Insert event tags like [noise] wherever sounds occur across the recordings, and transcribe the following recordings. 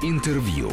Интервью.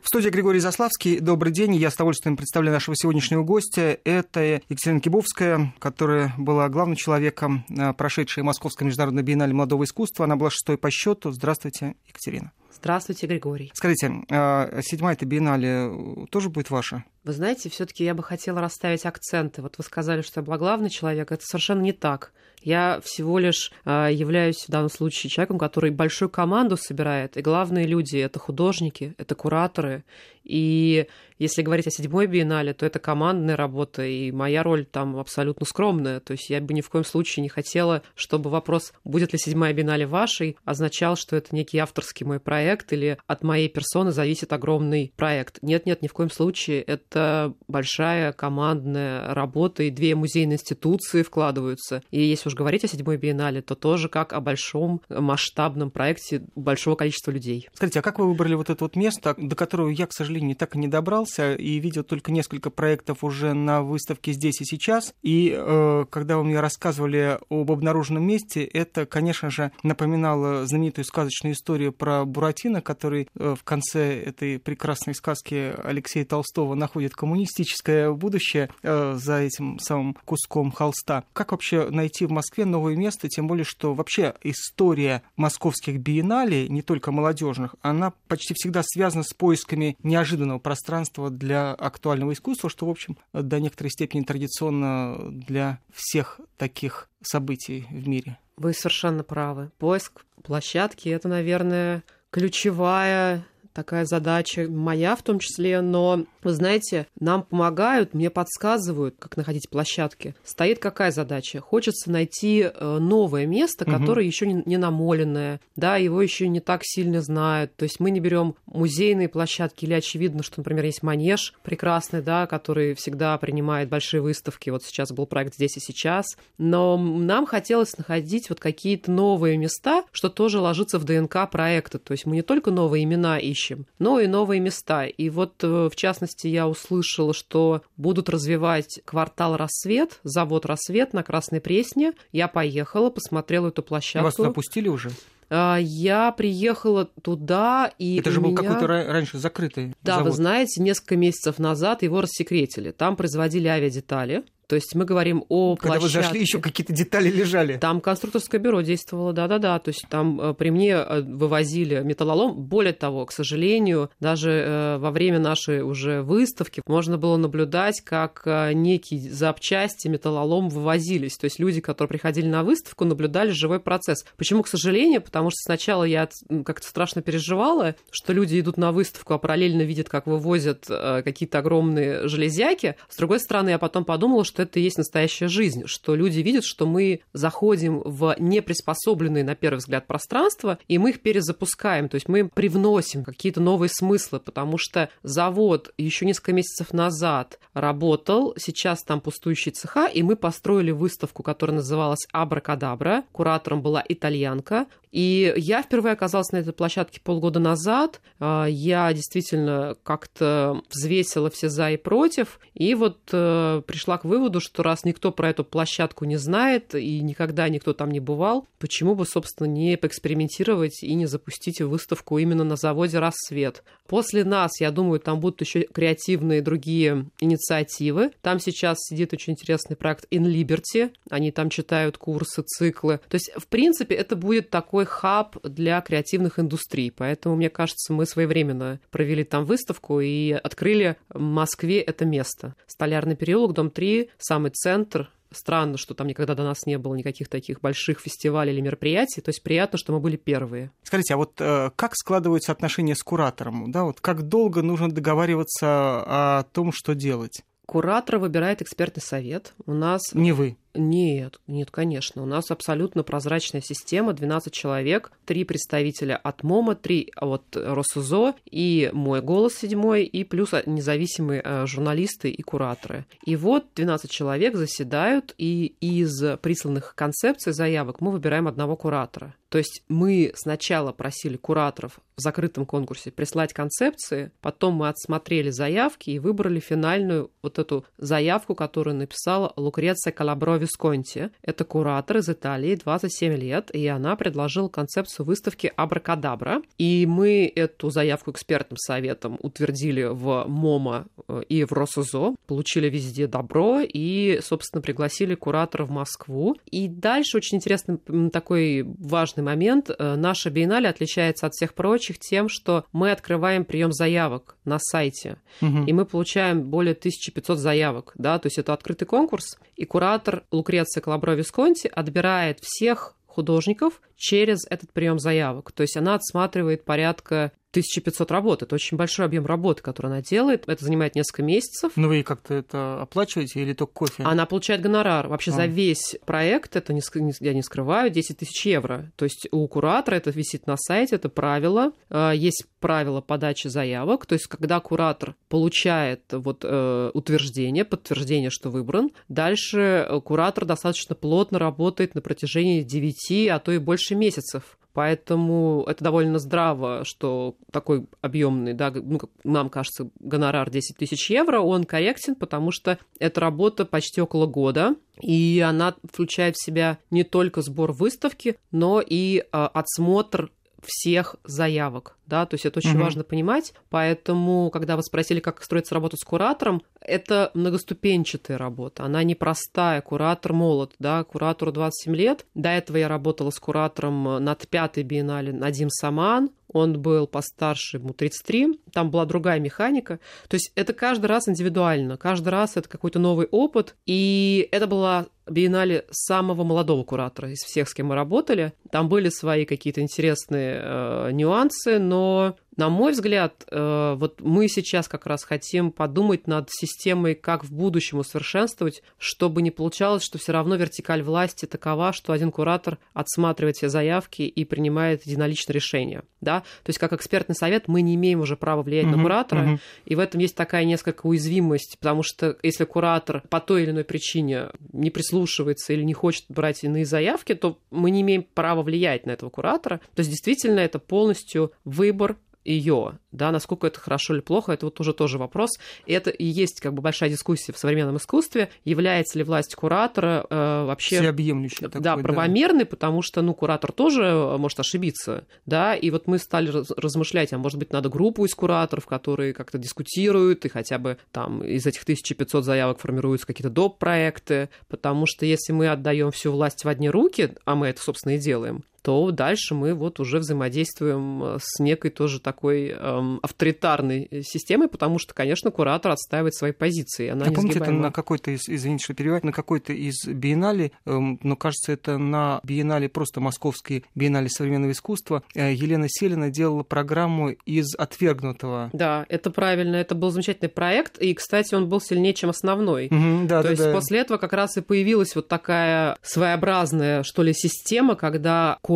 В студии Григорий Заславский. Добрый день. Я с удовольствием представляю нашего сегодняшнего гостя. Это Екатерина Кибовская, которая была главным человеком, э, прошедшей Московской международной биеннале молодого искусства. Она была шестой по счету. Здравствуйте, Екатерина. Здравствуйте, Григорий. Скажите, а седьмая эта биеннале тоже будет ваша? Вы знаете, все-таки я бы хотела расставить акценты. Вот вы сказали, что я была главный человек. Это совершенно не так. Я всего лишь э, являюсь в данном случае человеком, который большую команду собирает. И главные люди это художники, это кураторы. И если говорить о седьмой биеннале, то это командная работа, и моя роль там абсолютно скромная. То есть я бы ни в коем случае не хотела, чтобы вопрос, будет ли седьмая биеннале вашей, означал, что это некий авторский мой проект или от моей персоны зависит огромный проект. Нет-нет, ни в коем случае. Это большая командная работа, и две музейные институции вкладываются. И если уж говорить о седьмой биеннале, то тоже как о большом масштабном проекте большого количества людей. Скажите, а как вы выбрали вот это вот место, до которого я, к сожалению, так и не добрался, и видел только несколько проектов уже на выставке здесь и сейчас. И э, когда вы мне рассказывали об обнаруженном месте, это, конечно же, напоминало знаменитую сказочную историю про Буратино, который э, в конце этой прекрасной сказки Алексея Толстого находит коммунистическое будущее э, за этим самым куском холста. Как вообще найти в Москве новое место, тем более, что вообще история московских биенналей, не только молодежных, она почти всегда связана с поисками неожиданного пространства для актуального искусства, что, в общем, до некоторой степени традиционно для всех таких событий в мире. Вы совершенно правы. Поиск площадки — это, наверное, ключевая такая задача моя в том числе, но, вы знаете, нам помогают, мне подсказывают, как находить площадки. Стоит какая задача? Хочется найти э, новое место, которое угу. еще не, намоленное, да, его еще не так сильно знают. То есть мы не берем музейные площадки или очевидно, что, например, есть манеж прекрасный, да, который всегда принимает большие выставки. Вот сейчас был проект здесь и сейчас. Но нам хотелось находить вот какие-то новые места, что тоже ложится в ДНК проекта. То есть мы не только новые имена ищем, ищем, но и новые места. И вот, э, в частности, я услышала, что будут развивать квартал «Рассвет», завод «Рассвет» на Красной Пресне. Я поехала, посмотрела эту площадку. Вас туда пустили уже? А, я приехала туда, и Это же был меня... какой-то раньше закрытый Да, завод. вы знаете, несколько месяцев назад его рассекретили. Там производили авиадетали, то есть мы говорим о Когда площадке. вы зашли, еще какие-то детали лежали. Там конструкторское бюро действовало, да-да-да. То есть там э, при мне э, вывозили металлолом. Более того, к сожалению, даже э, во время нашей уже выставки можно было наблюдать, как некие запчасти металлолом вывозились. То есть люди, которые приходили на выставку, наблюдали живой процесс. Почему, к сожалению? Потому что сначала я как-то страшно переживала, что люди идут на выставку, а параллельно видят, как вывозят какие-то огромные железяки. С другой стороны, я потом подумала, что что это и есть настоящая жизнь, что люди видят, что мы заходим в неприспособленные, на первый взгляд, пространства, и мы их перезапускаем, то есть мы привносим какие-то новые смыслы, потому что завод еще несколько месяцев назад работал, сейчас там пустующие цеха, и мы построили выставку, которая называлась «Абракадабра», куратором была итальянка, и я впервые оказалась на этой площадке полгода назад. А, я действительно как-то взвесила все за и против. И вот э, пришла к выводу, что раз никто про эту площадку не знает и никогда никто там не бывал, почему бы, собственно, не поэкспериментировать и не запустить выставку именно на заводе «Рассвет». После нас, я думаю, там будут еще креативные другие инициативы. Там сейчас сидит очень интересный проект In Liberty. Они там читают курсы, циклы. То есть, в принципе, это будет такой хаб для креативных индустрий. Поэтому, мне кажется, мы своевременно провели там выставку и открыли в Москве это место. Столярный переулок, дом 3, самый центр, Странно, что там никогда до нас не было никаких таких больших фестивалей или мероприятий. То есть приятно, что мы были первые. Скажите, а вот э, как складываются отношения с куратором? Да, вот как долго нужно договариваться о том, что делать? Куратор выбирает экспертный совет. У нас... Не вы. Нет, нет, конечно. У нас абсолютно прозрачная система, 12 человек, три представителя от МОМА, три от Росузо и мой голос седьмой, и плюс независимые э, журналисты и кураторы. И вот 12 человек заседают, и из присланных концепций заявок мы выбираем одного куратора. То есть мы сначала просили кураторов в закрытом конкурсе прислать концепции, потом мы отсмотрели заявки и выбрали финальную вот эту заявку, которую написала Лукреция Калабро Висконти. Это куратор из Италии, 27 лет, и она предложила концепцию выставки «Абракадабра». И мы эту заявку экспертным советом утвердили в ММОМА э, и в РОСИЗО, получили везде добро и, собственно, пригласили куратора в Москву. И дальше очень интересный такой важный момент. Э, наша биеннале отличается от всех прочих тем, что мы открываем прием заявок на сайте, угу. и мы получаем более 1500 заявок, да, то есть это открытый конкурс, и куратор Лукреция Калабро Висконти отбирает всех художников через этот прием заявок. То есть она отсматривает порядка 1500 работ. Это очень большой объем работы, который она делает. Это занимает несколько месяцев. Ну вы как-то это оплачиваете или только кофе? Она получает гонорар. Вообще а. за весь проект, это не, я не скрываю, 10 тысяч евро. То есть у куратора это висит на сайте, это правило. А, есть правила подачи заявок. То есть когда куратор получает вот, э, утверждение, подтверждение, что выбран, дальше куратор достаточно плотно работает на протяжении 9, а то и больше месяцев Поэтому это довольно здраво, что такой объемный, да, ну, нам кажется, гонорар 10 тысяч евро, он корректен, потому что эта работа почти около года, и она включает в себя не только сбор выставки, но и э, отсмотр всех заявок, да, то есть это очень угу. важно понимать, поэтому, когда вы спросили, как строится работа с куратором, это многоступенчатая работа, она непростая, куратор молод, да, куратору 27 лет, до этого я работала с куратором над пятой биеннале Надим Саман, он был постарше, ему 33, там была другая механика. То есть это каждый раз индивидуально, каждый раз это какой-то новый опыт, и это была биеннале самого молодого куратора из всех, с кем мы работали. Там были свои какие-то интересные э, нюансы, но на мой взгляд, э, вот мы сейчас как раз хотим подумать над системой, как в будущем усовершенствовать, чтобы не получалось, что все равно вертикаль власти такова, что один куратор отсматривает все заявки и принимает единоличное решение. Да? То есть как экспертный совет мы не имеем уже права влиять на куратора, uh-huh. и в этом есть такая несколько уязвимость, потому что если куратор по той или иной причине не прислушивается или не хочет брать иные заявки, то мы не имеем права влиять на этого куратора. То есть действительно это полностью выбор ее, да, насколько это хорошо или плохо, это вот уже тоже вопрос. И это и есть как бы большая дискуссия в современном искусстве, является ли власть куратора э, вообще... Всеобъемлющей Да, такой, правомерной, да. потому что, ну, куратор тоже э, может ошибиться, да, и вот мы стали размышлять, а может быть, надо группу из кураторов, которые как-то дискутируют, и хотя бы там из этих 1500 заявок формируются какие-то доп. проекты, потому что если мы отдаем всю власть в одни руки, а мы это, собственно, и делаем, то дальше мы вот уже взаимодействуем э, с некой тоже такой эм, авторитарной э, системой, потому что, конечно, куратор отстаивает свои позиции. Она а помните, это на какой-то из, извините, что перебивать, на какой-то из биеннале, эм, но кажется, это на биеннале просто московский биеннале современного искусства, э, Елена Селина делала программу из отвергнутого. Да, это правильно, это был замечательный проект, и, кстати, он был сильнее, чем основной. Угу, да, То да, есть да. после этого как раз и появилась вот такая своеобразная, что ли, система, когда куратор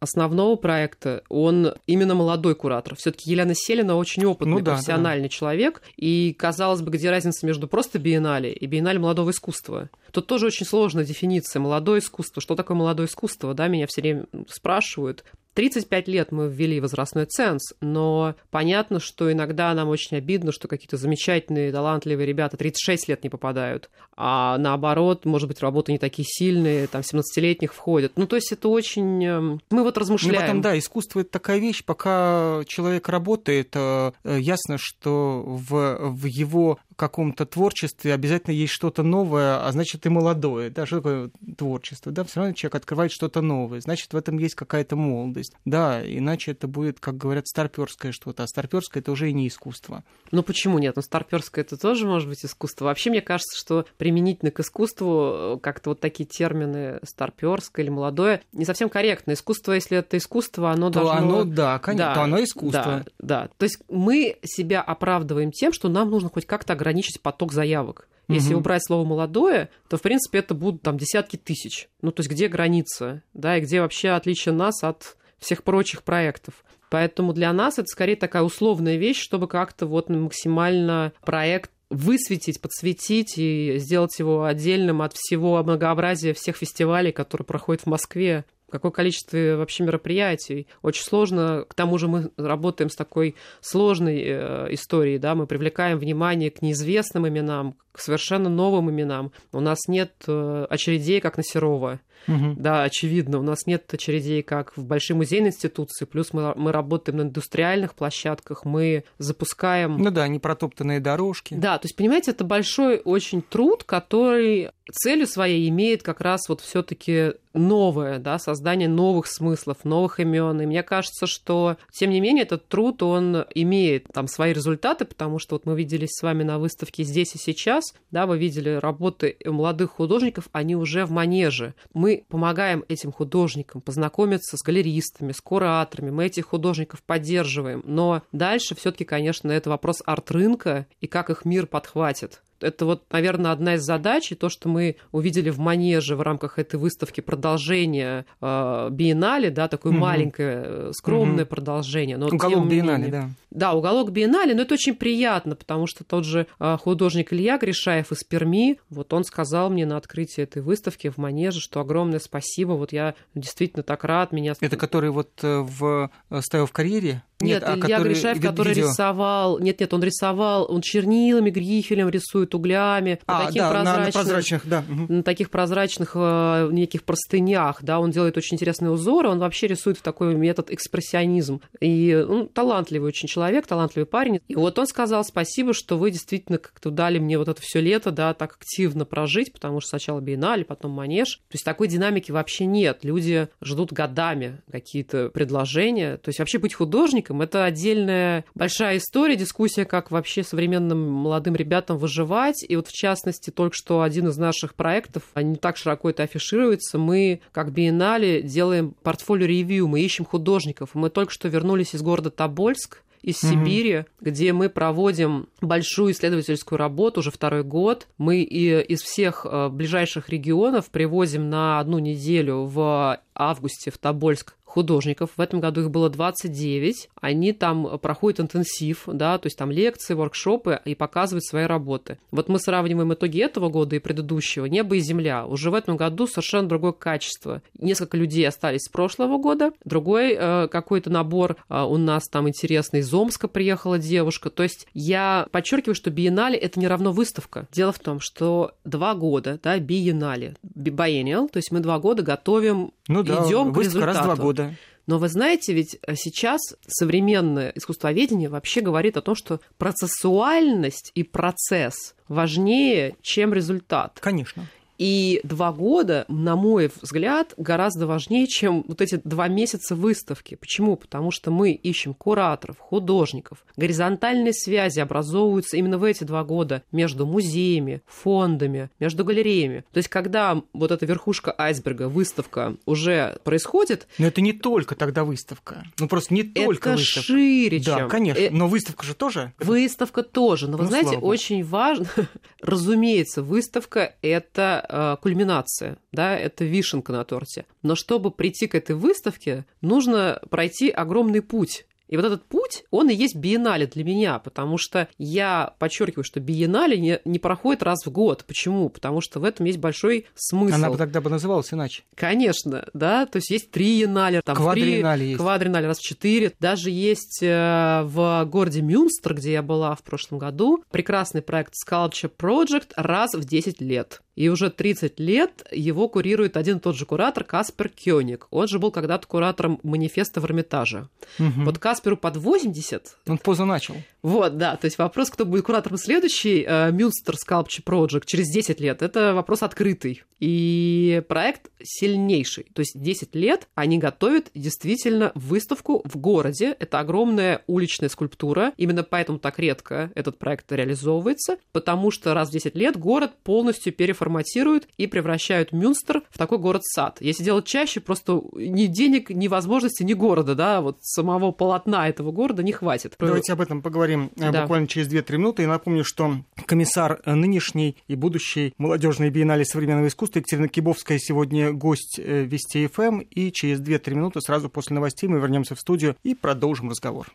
основного проекта, он именно молодой куратор. Все-таки Елена Селина очень опытный, ну, да, профессиональный да. человек. И, казалось бы, где разница между просто биеннале и биеннале молодого искусства? Тут тоже очень сложная дефиниция. Молодое искусство. Что такое молодое искусство? Да, меня все время спрашивают. 35 лет мы ввели возрастной ценз, но понятно, что иногда нам очень обидно, что какие-то замечательные, талантливые ребята 36 лет не попадают, а наоборот, может быть, работы не такие сильные, там 17-летних входят. Ну, то есть это очень... Эм, мы вот размышляем. Ну, потом, да, искусство — это такая вещь, пока человек работает, э, ясно, что в, в его каком-то творчестве обязательно есть что-то новое, а значит и молодое. Да, что такое творчество? Да, все равно человек открывает что-то новое, значит, в этом есть какая-то молодость. Да, иначе это будет, как говорят, старперское что-то, а старперское это уже и не искусство. Ну почему нет? Ну старперское это тоже может быть искусство. Вообще, мне кажется, что применительно к искусству э, как-то вот такие термины старперское или молодое не совсем корректно. Искусство, если это искусство, оно то должно... Оно, да, конечно, да, то оно искусство. Да, да. То есть мы себя оправдываем тем, что нам нужно хоть как-то ограничить поток заявок. Если угу. убрать слово молодое, то в принципе это будут там десятки тысяч. Ну, то есть где граница, да, и где вообще отличие нас от всех прочих проектов. Поэтому для нас это скорее такая условная вещь, чтобы как-то вот максимально проект высветить, подсветить и сделать его отдельным от всего многообразия всех фестивалей, которые проходят в Москве. Какое количество вообще мероприятий. Очень сложно, к тому же мы работаем с такой сложной э, историей, да, мы привлекаем внимание к неизвестным именам, к совершенно новым именам. У нас нет э, очередей, как на Серова. Угу. Да, очевидно, у нас нет очередей, как в большой музейной институции, плюс мы, мы работаем на индустриальных площадках, мы запускаем... Ну да, не протоптанные дорожки. Да, то есть, понимаете, это большой очень труд, который целью своей имеет как раз вот все таки новое, да, создание новых смыслов, новых имен. И мне кажется, что, тем не менее, этот труд, он имеет там свои результаты, потому что вот мы виделись с вами на выставке «Здесь и сейчас», да, вы видели работы молодых художников, они уже в манеже. Мы помогаем этим художникам познакомиться с галеристами, с кураторами, мы этих художников поддерживаем. Но дальше все таки конечно, это вопрос арт-рынка и как их мир подхватит. Это вот, наверное, одна из задач, и то, что мы увидели в Манеже в рамках этой выставки продолжение э, биеннале, да, такое угу. маленькое, э, скромное угу. продолжение. Но, уголок биеннале, да. Да, уголок биеннале, но это очень приятно, потому что тот же э, художник Илья Гришаев из Перми, вот он сказал мне на открытии этой выставки в Манеже, что огромное спасибо, вот я действительно так рад, меня... Это который вот э, в, стоял в карьере? Нет, нет а Илья который Гришаев, который видео. рисовал... Нет, нет, он рисовал, он чернилами, грифелем рисует, углями. А, на таких да, прозрачных, на, на прозрачных, да. На таких прозрачных э, неких простынях, да, он делает очень интересные узоры, он вообще рисует в такой метод экспрессионизм. И он ну, талантливый очень человек, талантливый парень. И вот он сказал спасибо, что вы действительно как-то дали мне вот это все лето, да, так активно прожить, потому что сначала биеннале, потом манеж. То есть такой динамики вообще нет. Люди ждут годами какие-то предложения. То есть вообще быть художником художником. Это отдельная большая история, дискуссия, как вообще современным молодым ребятам выживать. И вот, в частности, только что один из наших проектов, не так широко это афишируется, мы, как биеннале, делаем портфолио-ревью, мы ищем художников. Мы только что вернулись из города Тобольск, из угу. Сибири, где мы проводим большую исследовательскую работу уже второй год. Мы и из всех э, ближайших регионов привозим на одну неделю в августе в Тобольск художников. В этом году их было 29. Они там проходят интенсив, да, то есть там лекции, воркшопы и показывают свои работы. Вот мы сравниваем итоги этого года и предыдущего. Небо и земля. Уже в этом году совершенно другое качество. Несколько людей остались с прошлого года. Другой э, какой-то набор э, у нас там интересный. Из Омска приехала девушка. То есть я подчеркиваю, что биеннале это не равно выставка. Дело в том, что два года, да, биеннале, biennial, то есть мы два года готовим, ну да, идем к результату. раз два года. Но вы знаете, ведь э, сейчас современное искусствоведение вообще говорит о том, что процессуальность и процесс важнее, чем результат. Конечно. И два года, на мой взгляд, гораздо важнее, чем вот эти два месяца выставки. Почему? Потому что мы ищем кураторов, художников. Горизонтальные связи образовываются именно в эти два года между музеями, фондами, между галереями. То есть, когда вот эта верхушка айсберга, выставка уже происходит... Но это не только тогда выставка. Ну, просто не только это выставка. шире, да, чем... конечно. Э, Но выставка же тоже. Выставка тоже. Но вы ну, знаете, очень важно... [laughs] Разумеется, выставка — это э, кульминация, да, это вишенка на торте. Но чтобы прийти к этой выставке, нужно пройти огромный путь. И вот этот путь, он и есть биеннале для меня, потому что я подчеркиваю, что биеннале не, не проходит раз в год. Почему? Потому что в этом есть большой смысл. Она бы тогда бы называлась иначе. Конечно, да, то есть есть три янали, там квадриеннале три, есть. Квадриеннале раз в четыре. Даже есть э, в городе Мюнстер, где я была в прошлом году, прекрасный проект Sculpture Project раз в 10 лет. И уже 30 лет его курирует один и тот же куратор Каспер Кёник. Он же был когда-то куратором манифеста в Эрмитаже. Угу. Вот Касперу под 80. Он поза начал. Вот, да. То есть вопрос, кто будет куратором следующий, Мюнстер Sculpture Project через 10 лет, это вопрос открытый. И проект сильнейший. То есть 10 лет они готовят действительно выставку в городе. Это огромная уличная скульптура. Именно поэтому так редко этот проект реализовывается, потому что раз в 10 лет город полностью переформируется форматируют и превращают Мюнстер в такой город-сад. Если делать чаще, просто ни денег, ни возможности, ни города, да, вот самого полотна этого города не хватит. Давайте об этом поговорим э, да. буквально через 2-3 минуты. И напомню, что комиссар нынешней и будущей молодежной биеннале современного искусства Екатерина Кибовская сегодня гость э, Вести ФМ. И через 2-3 минуты сразу после новостей мы вернемся в студию и продолжим разговор.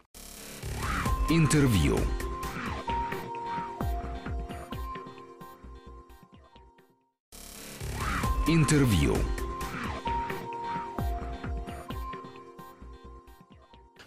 Интервью. Интервью.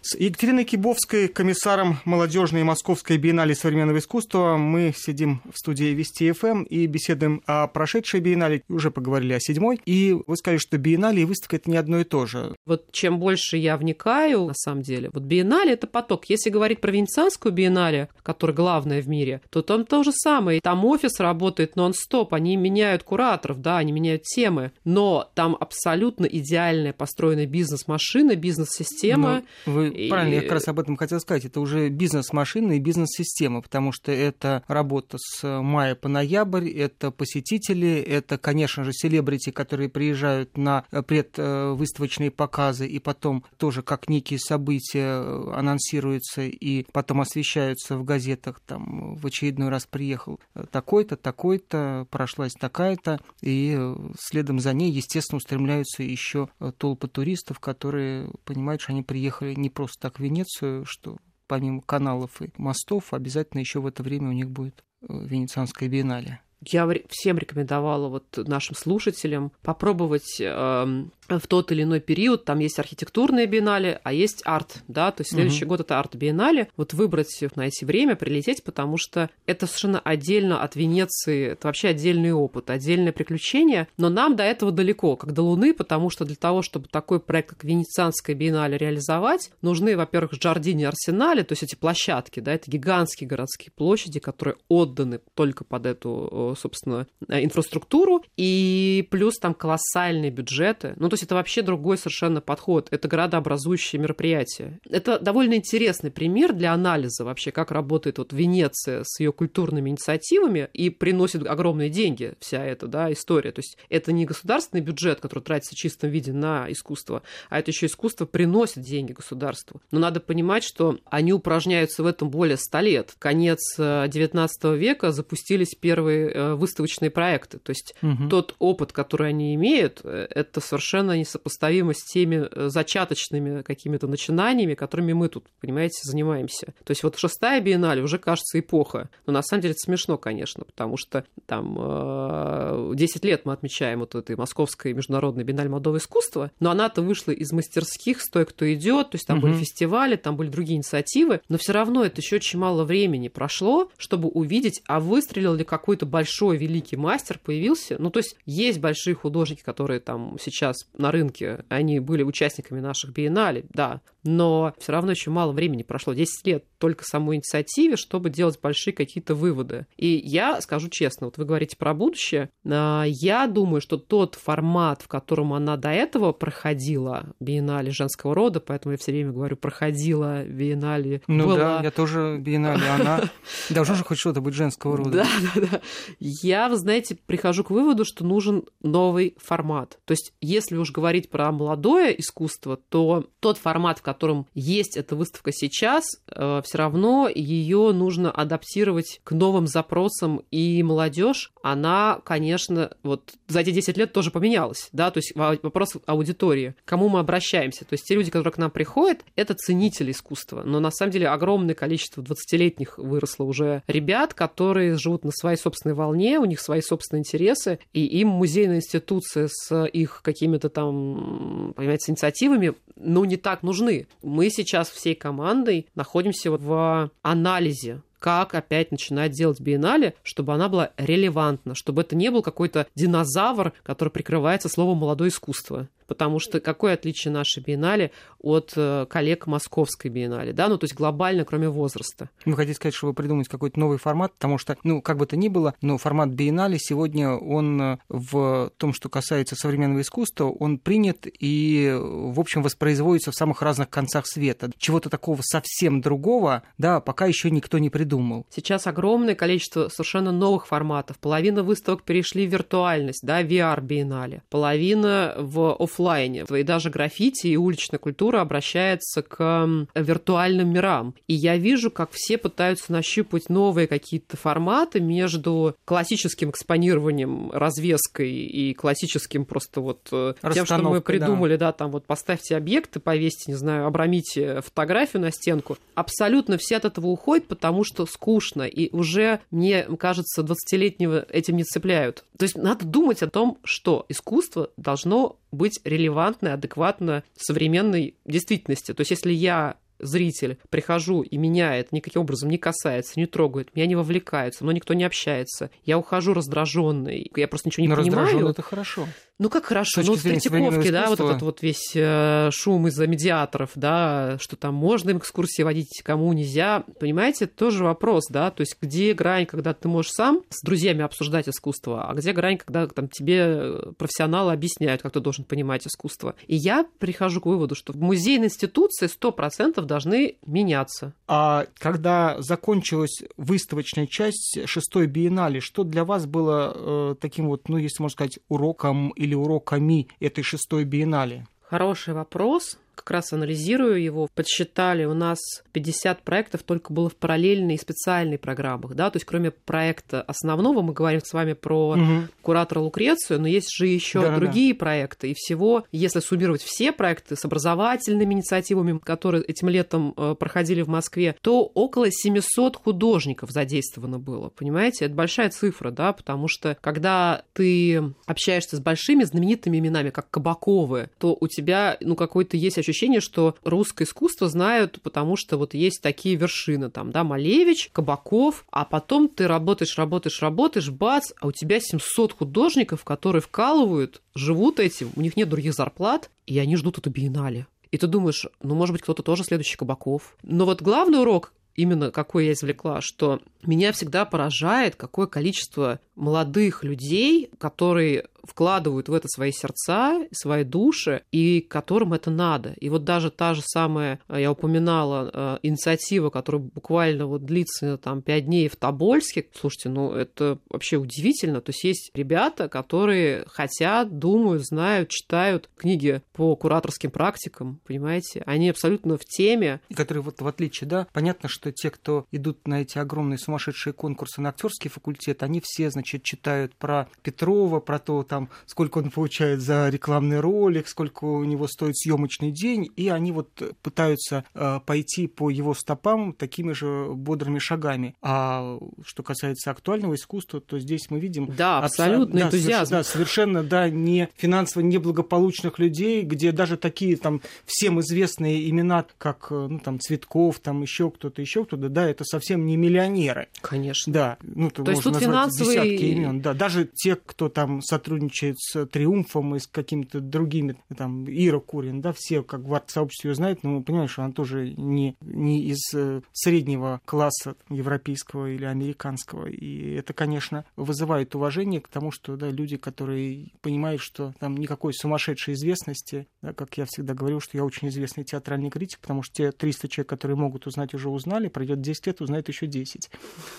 С Екатериной Кибовской, комиссаром молодежной и московской биеннале современного искусства, мы сидим в студии Вести ФМ эм и беседуем о прошедшей биеннале. Уже поговорили о седьмой. И вы сказали, что биеннале и выставка это не одно и то же. Вот чем больше я вникаю, на самом деле, вот биеннале это поток. Если говорить про венецианскую биеннале, которая главная в мире, то там то же самое. Там офис работает нон-стоп, они меняют кураторов, да, они меняют темы, но там абсолютно идеальная построенная бизнес-машина, бизнес-система. Вы и... Правильно, я как раз об этом хотел сказать. Это уже бизнес-машина и бизнес-система, потому что это работа с мая по ноябрь, это посетители, это, конечно же, селебрити, которые приезжают на предвыставочные показы и потом тоже как некие события анонсируются и потом освещаются в газетах. Там в очередной раз приехал такой-то, такой-то, прошлась такая-то, и следом за ней, естественно, устремляются еще толпы туристов, которые понимают, что они приехали не просто просто так Венецию, что помимо каналов и мостов, обязательно еще в это время у них будет э, Венецианская биеннале. Я всем рекомендовала вот нашим слушателям попробовать э, в тот или иной период, там есть архитектурные биеннале, а есть арт, да, то есть следующий угу. год это арт-биеннале, вот выбрать на эти время, прилететь, потому что это совершенно отдельно от Венеции, это вообще отдельный опыт, отдельное приключение, но нам до этого далеко, как до Луны, потому что для того, чтобы такой проект, как Венецианская биеннале реализовать, нужны, во-первых, Джардини Арсенале, то есть эти площадки, да, это гигантские городские площади, которые отданы только под эту, собственно, инфраструктуру, и плюс там колоссальные бюджеты, ну, то есть это вообще другой совершенно подход. Это градообразующее мероприятие. Это довольно интересный пример для анализа вообще, как работает вот Венеция с ее культурными инициативами и приносит огромные деньги вся эта да, история. То есть это не государственный бюджет, который тратится в чистом виде на искусство, а это еще искусство приносит деньги государству. Но надо понимать, что они упражняются в этом более ста лет. Конец XIX э, века запустились первые э, выставочные проекты. То есть угу. тот опыт, который они имеют, э, это совершенно несопоставимо с теми э, зачаточными какими-то начинаниями, которыми мы тут, понимаете, занимаемся. То есть вот шестая биеннале уже кажется эпоха. Но на самом деле это смешно, конечно, потому что там 10 э, лет мы отмечаем вот этой московской международной биеннале молодого искусства, но она-то вышла из мастерских, стой, кто идет, то есть там угу. были фестивали, там были другие инициативы, но все равно это еще очень мало времени прошло, чтобы увидеть, а выстрелил ли какой-то большой великий мастер, появился. Ну, то есть есть большие художники, которые там сейчас на рынке, они были участниками наших биеннале, да, но все равно еще мало времени прошло, 10 лет только самой инициативе, чтобы делать большие какие-то выводы. И я скажу честно, вот вы говорите про будущее, а, я думаю, что тот формат, в котором она до этого проходила, биеннале женского рода, поэтому я все время говорю, проходила биеннале. Ну была... да, я тоже биеннале, она [laughs] должна же хоть что-то быть женского рода. Да, да, да. Я, вы знаете, прихожу к выводу, что нужен новый формат. То есть, если уж говорить про молодое искусство, то тот формат, в котором есть эта выставка сейчас, э, все равно ее нужно адаптировать к новым запросам, и молодежь, она, конечно, вот за эти 10 лет тоже поменялась, да, то есть вопрос аудитории, к кому мы обращаемся, то есть те люди, которые к нам приходят, это ценители искусства, но на самом деле огромное количество 20-летних выросло уже ребят, которые живут на своей собственной волне, у них свои собственные интересы, и им музейная институция с их какими-то там, понимаете, инициативами, ну, не так нужны. Мы сейчас всей командой находимся в анализе как опять начинать делать биеннале, чтобы она была релевантна, чтобы это не был какой-то динозавр, который прикрывается словом «молодое искусство». Потому что какое отличие нашей биеннале от э, коллег московской биеннале, да, ну то есть глобально, кроме возраста. Вы хотите сказать, что вы придумаете какой-то новый формат, потому что, ну, как бы то ни было, но формат биеннале сегодня, он э, в том, что касается современного искусства, он принят и, в общем, воспроизводится в самых разных концах света. Чего-то такого совсем другого, да, пока еще никто не придумал. Сейчас огромное количество совершенно новых форматов. Половина выставок перешли в виртуальность, да, VR-биеннале. Половина в офлайне. И даже граффити и уличная культура обращается к виртуальным мирам. И я вижу, как все пытаются нащупать новые какие-то форматы между классическим экспонированием, развеской и классическим просто вот э, тем, что мы придумали, да. да, там вот поставьте объекты, повесьте, не знаю, обрамите фотографию на стенку. Абсолютно все от этого уходят, потому что скучно. И уже, мне кажется, 20-летнего этим не цепляют. То есть надо думать о том, что искусство должно быть релевантно, адекватно современной действительности. То есть если я зритель, прихожу, и меня это никаким образом не касается, не трогает, меня не вовлекает, со мной никто не общается, я ухожу раздраженный, я просто ничего не Но понимаю. это хорошо. Ну как хорошо, ну Третьяковке, да, вот этот вот весь э, шум из-за медиаторов, да, что там можно им экскурсии водить, кому нельзя, понимаете, тоже вопрос, да, то есть где грань, когда ты можешь сам с друзьями обсуждать искусство, а где грань, когда там тебе профессионалы объясняют, как ты должен понимать искусство. И я прихожу к выводу, что в музейной институции 100% должны меняться. А когда закончилась выставочная часть шестой биеннале, что для вас было э, таким вот, ну, если можно сказать, уроком или уроками этой шестой биеннале? Хороший вопрос как раз анализирую его, подсчитали, у нас 50 проектов только было в параллельной и специальной программах, да, то есть кроме проекта основного, мы говорим с вами про угу. куратора Лукрецию, но есть же еще да, другие да. проекты, и всего, если суммировать все проекты с образовательными инициативами, которые этим летом э, проходили в Москве, то около 700 художников задействовано было, понимаете, это большая цифра, да, потому что когда ты общаешься с большими знаменитыми именами, как Кабаковы, то у тебя, ну, какой-то есть ощущение, что русское искусство знают, потому что вот есть такие вершины, там, да, Малевич, Кабаков, а потом ты работаешь, работаешь, работаешь, бац, а у тебя 700 художников, которые вкалывают, живут этим, у них нет других зарплат, и они ждут эту биеннале. И ты думаешь, ну, может быть, кто-то тоже следующий Кабаков. Но вот главный урок именно какой я извлекла, что меня всегда поражает, какое количество молодых людей, которые вкладывают в это свои сердца, свои души, и которым это надо. И вот даже та же самая, э, я упоминала, э, инициатива, которая буквально вот длится там пять дней в Тобольске, слушайте, ну это вообще удивительно. То есть есть ребята, которые хотят, думают, знают, читают книги по кураторским практикам, понимаете? Они абсолютно в теме. И которые вот в отличие, да, понятно, что те, кто идут на эти огромные сумасшедшие конкурсы на актерский факультет, они все, значит, читают про Петрова, про то, там, сколько он получает за рекламный ролик, сколько у него стоит съемочный день, и они вот пытаются э, пойти по его стопам такими же бодрыми шагами. А что касается актуального искусства, то здесь мы видим... Да, абсолютно да, энтузиазм. Да, совершенно, да, не финансово неблагополучных людей, где даже такие там всем известные имена, как, э, ну, там, Цветков, там еще кто-то, еще кто-то, да, это совсем не миллионеры. Конечно. Да, ну, то есть тут финансовые... десятки имен, да, даже те, кто там сотрудничает с Триумфом и с какими-то другими, там, Ира Курин, да, все как в арт-сообществе ее знают, но мы понимаем, что она тоже не, не из э, среднего класса европейского или американского. И это, конечно, вызывает уважение к тому, что да, люди, которые понимают, что там никакой сумасшедшей известности, да, как я всегда говорю, что я очень известный театральный критик, потому что те 300 человек, которые могут узнать, уже узнали, пройдет 10 лет, узнает еще 10.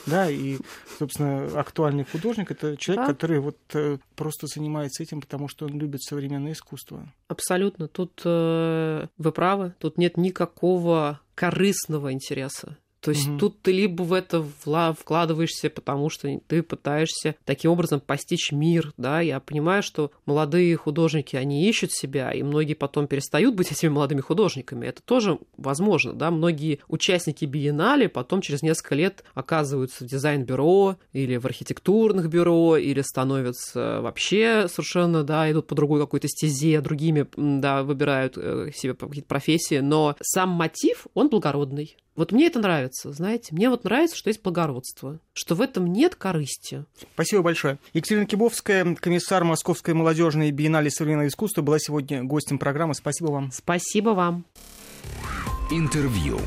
Да, и, собственно, актуальный художник это человек, который вот э, просто занимается этим, потому что он любит современное искусство. Абсолютно. Тут э, вы правы. Тут нет никакого корыстного интереса. То есть угу. тут ты либо в это вкладываешься, потому что ты пытаешься таким образом постичь мир, да, я понимаю, что молодые художники, они ищут себя, и многие потом перестают быть этими молодыми художниками, это тоже возможно, да, многие участники биеннале потом через несколько лет оказываются в дизайн-бюро или в архитектурных бюро, или становятся вообще совершенно, да, идут по другой какой-то стезе, другими, да, выбирают э, себе какие-то профессии, но сам мотив, он благородный. Вот мне это нравится, знаете. Мне вот нравится, что есть благородство, что в этом нет корысти. Спасибо большое. Екатерина Кибовская, комиссар Московской молодежной биеннале современного искусства, была сегодня гостем программы. Спасибо вам. Спасибо вам. Интервью.